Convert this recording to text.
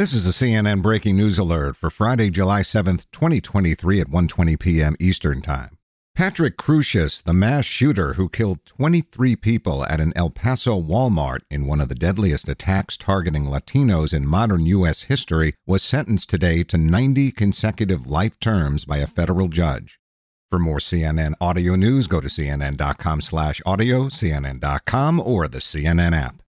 This is a CNN breaking news alert for Friday, July 7th, 2023 at 1:20 p.m. Eastern Time. Patrick Crusius, the mass shooter who killed 23 people at an El Paso Walmart in one of the deadliest attacks targeting Latinos in modern U.S. history, was sentenced today to 90 consecutive life terms by a federal judge. For more CNN audio news, go to cnn.com/audio, cnn.com, or the CNN app.